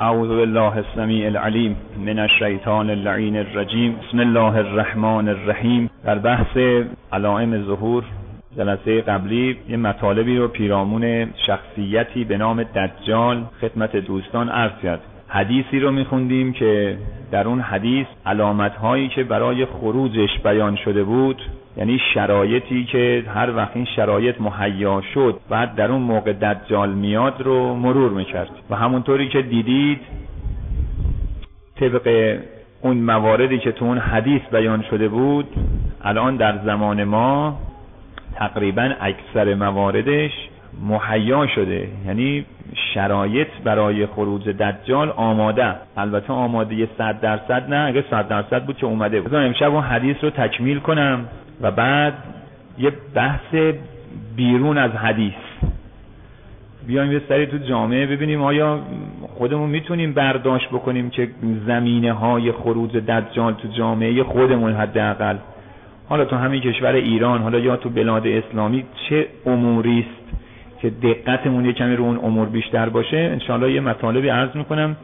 اعوذ بالله السمیع العلیم من الشیطان اللعین الرجیم بسم الله الرحمن الرحیم. در بحث علائم ظهور جلسه قبلی یه مطالبی رو پیرامون شخصیتی به نام دجال خدمت دوستان عرض کرد. حدیثی رو میخوندیم که در اون حدیث علامت هایی که برای خروجش بیان شده بود یعنی شرایطی که هر وقت این شرایط مهیا شد بعد در اون موقع دجال میاد رو مرور می‌کرد. و همونطوری که دیدید طبق اون مواردی که تو اون حدیث بیان شده بود الان در زمان ما تقریبا اکثر مواردش مهیا شده. یعنی شرایط برای خروج دجال آماده البته آماده صد درصد نه اگه صد درصد بود که اومده بود. امشب اون حدیث رو تکمیل کنم. و بعد یه بحث بیرون از حدیث. بیایم یه سری تو جامعه ببینیم آیا خودمون می‌تونیم برداشت بکنیم که زمینه های خروج دجال تو جامعه خودمون حداقل. حالا تو همین کشور ایران حالا یا تو بلاد اسلامی چه اموری است که دقتمون یه کمی رو اون امور بیشتر باشه؟ انشاءالله یه مطالبی عرض می‌کنم.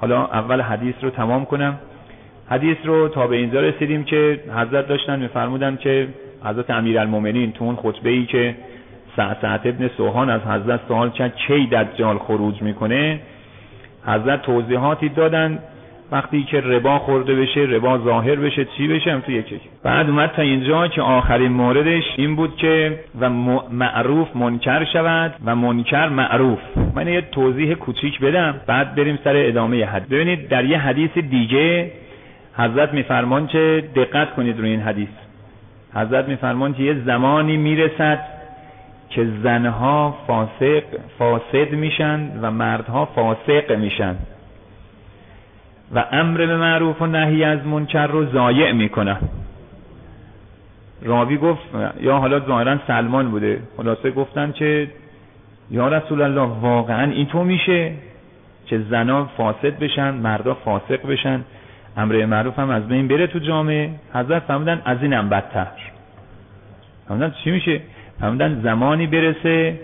حالا اول حدیث رو تمام کنم. حدیث رو تا به اینجا رسیدیم که حضرت داشتن میفرمودن که حضرت امیرالمومنین تو اون خطبه ای که سعد ابن سوهان از حضرت سوال کرد کی دجال خروج می‌کنه حضرت توضیحاتی دادن وقتی که ربا خورده بشه ربا ظاهر بشه چی بشه هم تو یکی بعد اومد تا اینجا که آخرین موردش این بود که و معروف منکر شود و منکر معروف. من یه توضیح کوچیک بدم بعد بریم سر ادامه حد. ببینید در یه حدیث دیگه حضرت میفرمان که دقت کنید روی این حدیث. حضرت میفرمان که یه زمانی می‌رسد که زنها فاسق فاسد میشن و مردها فاسق میشن. و امر به معروف و نهی از منکر رو ضایع می‌کنن. راوی گفت یا حالا ظاهرا سلمان بوده. خلاصه گفتن که یا رسول الله واقعا این تو میشه که زنا فاسد بشن مردا فاسق بشن. امر معروف هم از بین بره تو جامعه. حضرت فرمودن از اینم بدتر. فرمودن چی میشه؟ فرمودن زمانی برسه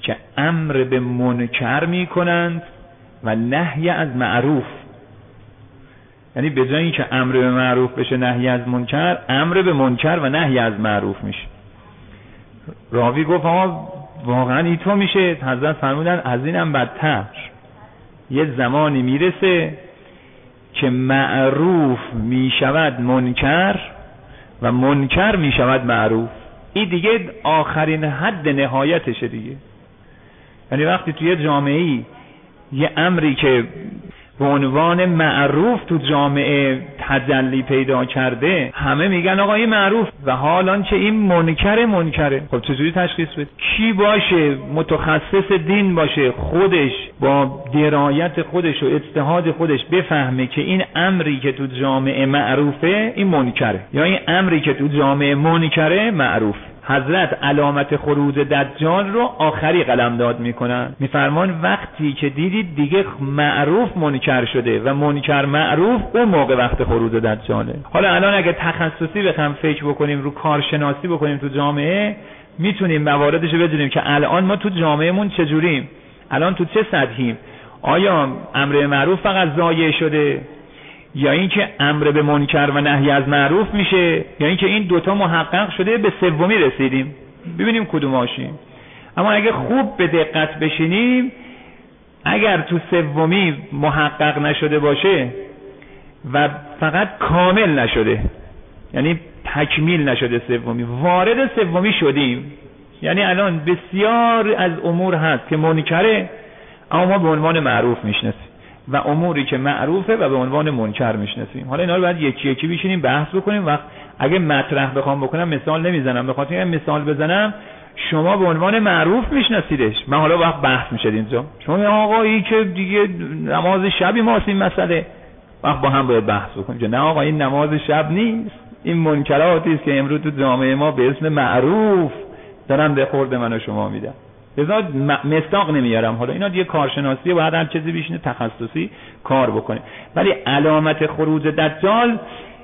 که امر به منکر می‌کنند و نهی از معروف. یعنی به جای اینکه امر به معروف بشه نهی از منکر امر به منکر و نهی از معروف میشه. راوی گفت آقا واقعا اینطور میشه. حضرت فرمودن از اینم بدتر. یه زمانی می‌رسه که معروف می‌شود منکر و منکر می‌شود معروف. این دیگه آخرین حد نهایتشه دیگه. یعنی وقتی توی جامعه یه امری که به عنوان معروف تو جامعه تجلی پیدا کرده همه میگن آقا این معروف. و حال که این منکر منکره. خب چجوری تشخیص بده کی باشه؟ متخصص دین باشه خودش با درایت خودش و اجتهاد خودش بفهمه که این امری که تو جامعه معروفه این منکره. یا این امری که تو جامعه منکره معروف حضرت علامت خروج دجال رو آخری قلمداد می‌کنن. میفرمان وقتی که دیدید دیگه معروف منکر شده و منکر معروف اون موقع وقت خروج دجاله. حالا الان اگه تخصصی بخوام فکر بکنیم رو کارشناسی بکنیم تو جامعه می‌تونیم مواردش رو بدونیم که الان ما تو جامعهمون چجوریم. الان تو چه سطحیم؟ آیا امر معروف فقط ضایع شده؟ یا اینکه امر به منکر و نهی از معروف میشه یا اینکه این دوتا محقق شده به سومی رسیدیم. ببینیم کدوم آشیم. اما اگه خوب به دقت بشینیم اگر تو سومی محقق نشده باشه و فقط کامل نشده یعنی تکمیل نشده سومی وارد سومی شدیم. یعنی الان بسیار از امور هست که منکره اما ما به عنوان معروف می‌شناسیم. و اموری که معروفه و به عنوان منکر می‌شناسیم. حالا اینا رو باید یکی یکی بشینیم بحث بکنیم. و اگه مطرح بخوام بکنم مثال نمی‌زنم. به خاطر مثال بزنم شما به عنوان معروف میشناسیدش. من حالا وقت بحث میشه اینجا. شما آقایی که دیگه نماز شبی ما این مسئله. وقت با هم باید بحث بکنیم. نه آقا این نماز شب نیست. این منکراتی است که امروز تو جامعه ما به اسم معروف دارن به خورد من و شما میدن. لذا مستاق نمیارم. حالا اینا دیگه کارشناسی باید هر چیزی بیشنه تخصصی کار بکنه. ولی علامت خروج دجال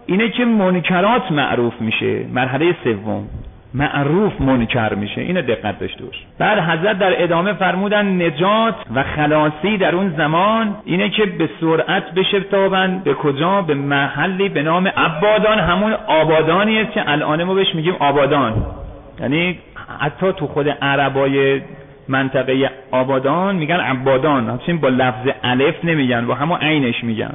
اینه که منکرات معروف میشه. مرحله سوم. معروف منکر میشه. اینو دقت داشته باش. بعد حضرت در ادامه فرمودن نجات و خلاصی در اون زمان اینه که به سرعت بشتابن. به کجا؟ به محلی به نام عبادان. همون آبادانی که الان ما بهش میگیم آبادان. یعنی حتی تو خود عربای منطقه آبادان میگن عبادان. همچنین با لفظ الف نمیگن با همون عینش میگن.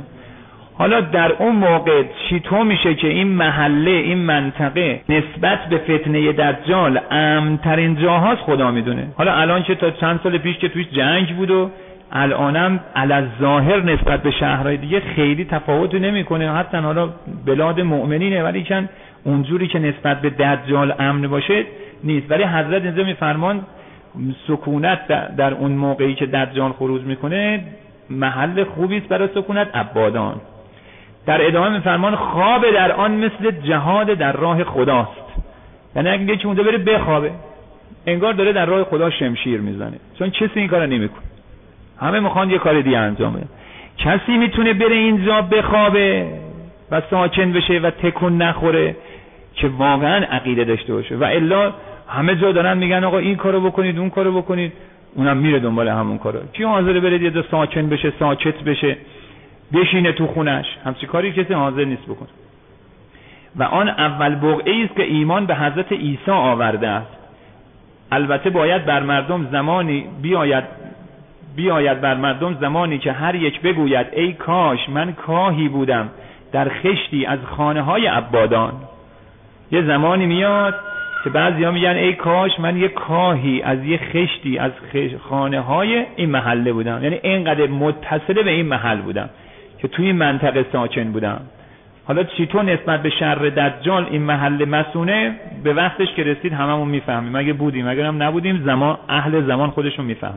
حالا در اون موقع چطور میشه که این محله این منطقه نسبت به فتنه دجال امترین جاهاست خدا می‌دونه. حالا الان چه تا چند سال پیش که تویش جنگ بود و الانم علی ظاهر نسبت به شهرهای دیگه خیلی تفاوتی نمی‌کنه. حتی حالا بلاد مؤمنینه ولی چند اونجوری که نسبت به دجال امن باشه نیست. ولی حضرت اینجا میفرمان سکونت در اون موقعی که دجال خروج می‌کنه محل خوبی است برای سکونت عبادان. در ادامه میفرمان خواب در آن مثل جهاد در راه خداست. یعنی اگه یکی اونجا بره بخوابه. انگار داره در راه خدا شمشیر می‌زنه. چون کسی این کار نمی‌کنه. همه می‌خوان یه کار دیگه انجام بده کسی می‌تونه بره اینجا بخوابه و ساکن بشه و تکون نخوره که واقعا عقیده داشته باشه. و الا همه جا دارن میگن آقا این کارو بکنید اون کارو بکنید. اونم میره دنبال همون کارو. کی حاضر بره یه ساکن بشه ساکت بشه بشینه تو خونش؟ همچی کاری کسی حاضر نیست بکنه. و آن اول بقعه است که ایمان به حضرت عیسی آورده است. البته باید بر مردم زمانی بیاید بیاید بر مردم زمانی که هر یک بگوید ای کاش من کاهی بودم در خشتی از خانه های عبادان. یه زمانی میاد که بعضی ها میگن ای کاش من یه کاهی از یه خشتی از خانه های این محله بودم. یعنی اینقدر متصله به این محل بودم که توی منطقه ساکن بودم. حالا چطور نسبت به شر دجال این محل مسونه به وقتش که رسید هممون می‌فهمیم. اگه بودیم؟ اگرم نبودیم زمان اهل زمان خودشون میفهم